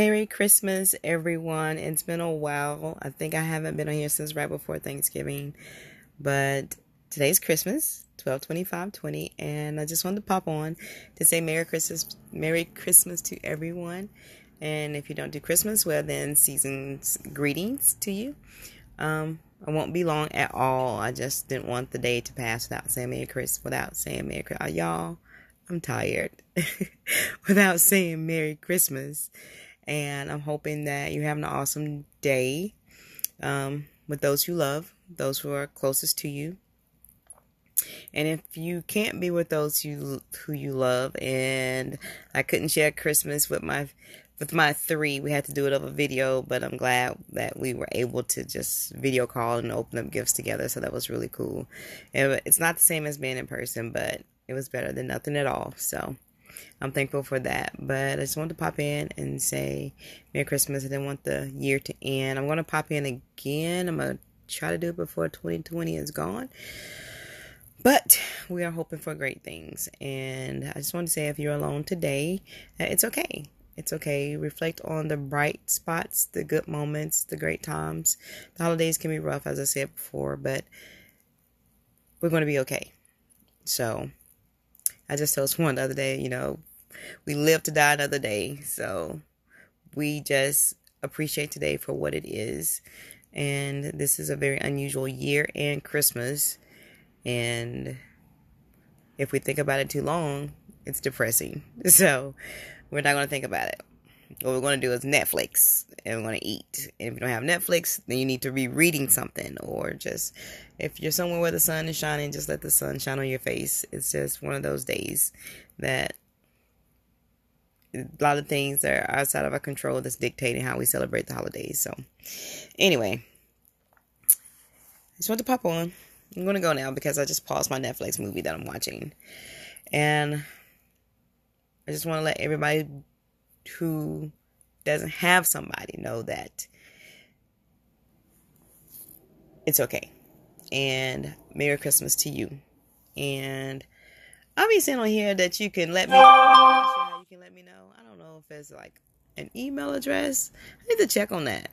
Merry Christmas, everyone. It's been a while. I think I haven't been on here since right before Thanksgiving, but today's Christmas, 12 25 20, and I just wanted to pop on to say Merry Christmas, Merry Christmas to everyone. And if you don't do Christmas, well, then season's greetings to you. Um, I won't be long at all. I just didn't want the day to pass without saying Merry Christmas, without saying Merry Christmas. Y'all, I'm tired without saying Merry Christmas. And I'm hoping that you're having an awesome day um, with those you love, those who are closest to you. And if you can't be with those you who you love, and I couldn't share Christmas with my with my three, we had to do it over video, but I'm glad that we were able to just video call and open up gifts together. So that was really cool. And it's not the same as being in person, but it was better than nothing at all. So I'm thankful for that. But I just wanted to pop in and say Merry Christmas. I didn't want the year to end. I'm going to pop in again. I'm going to try to do it before 2020 is gone. But we are hoping for great things. And I just want to say if you're alone today, uh, it's okay. It's okay. Reflect on the bright spots, the good moments, the great times. The holidays can be rough, as I said before, but we're going to be okay. So I just told someone the other day, you know, we live to die another day. So we just appreciate today for what it is. And this is a very unusual year and Christmas. And if we think about it too long, it's depressing. So we're not going to think about it what we're going to do is Netflix and we're going to eat. And if you don't have Netflix, then you need to be reading something or just if you're somewhere where the sun is shining, just let the sun shine on your face. It's just one of those days that a lot of things are outside of our control that's dictating how we celebrate the holidays. So, anyway, I just want to pop on. I'm going to go now because I just paused my Netflix movie that I'm watching. And I just want to let everybody who doesn't have somebody know that it's okay. And Merry Christmas to you. And I'll be sitting on here that you can let me you can let me know. I don't know if it's like an email address. I need to check on that.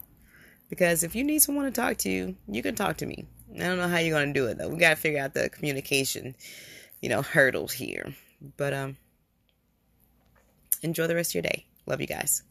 Because if you need someone to talk to, you you can talk to me. I don't know how you're gonna do it though. We gotta figure out the communication, you know, hurdles here. But um enjoy the rest of your day. Love you guys.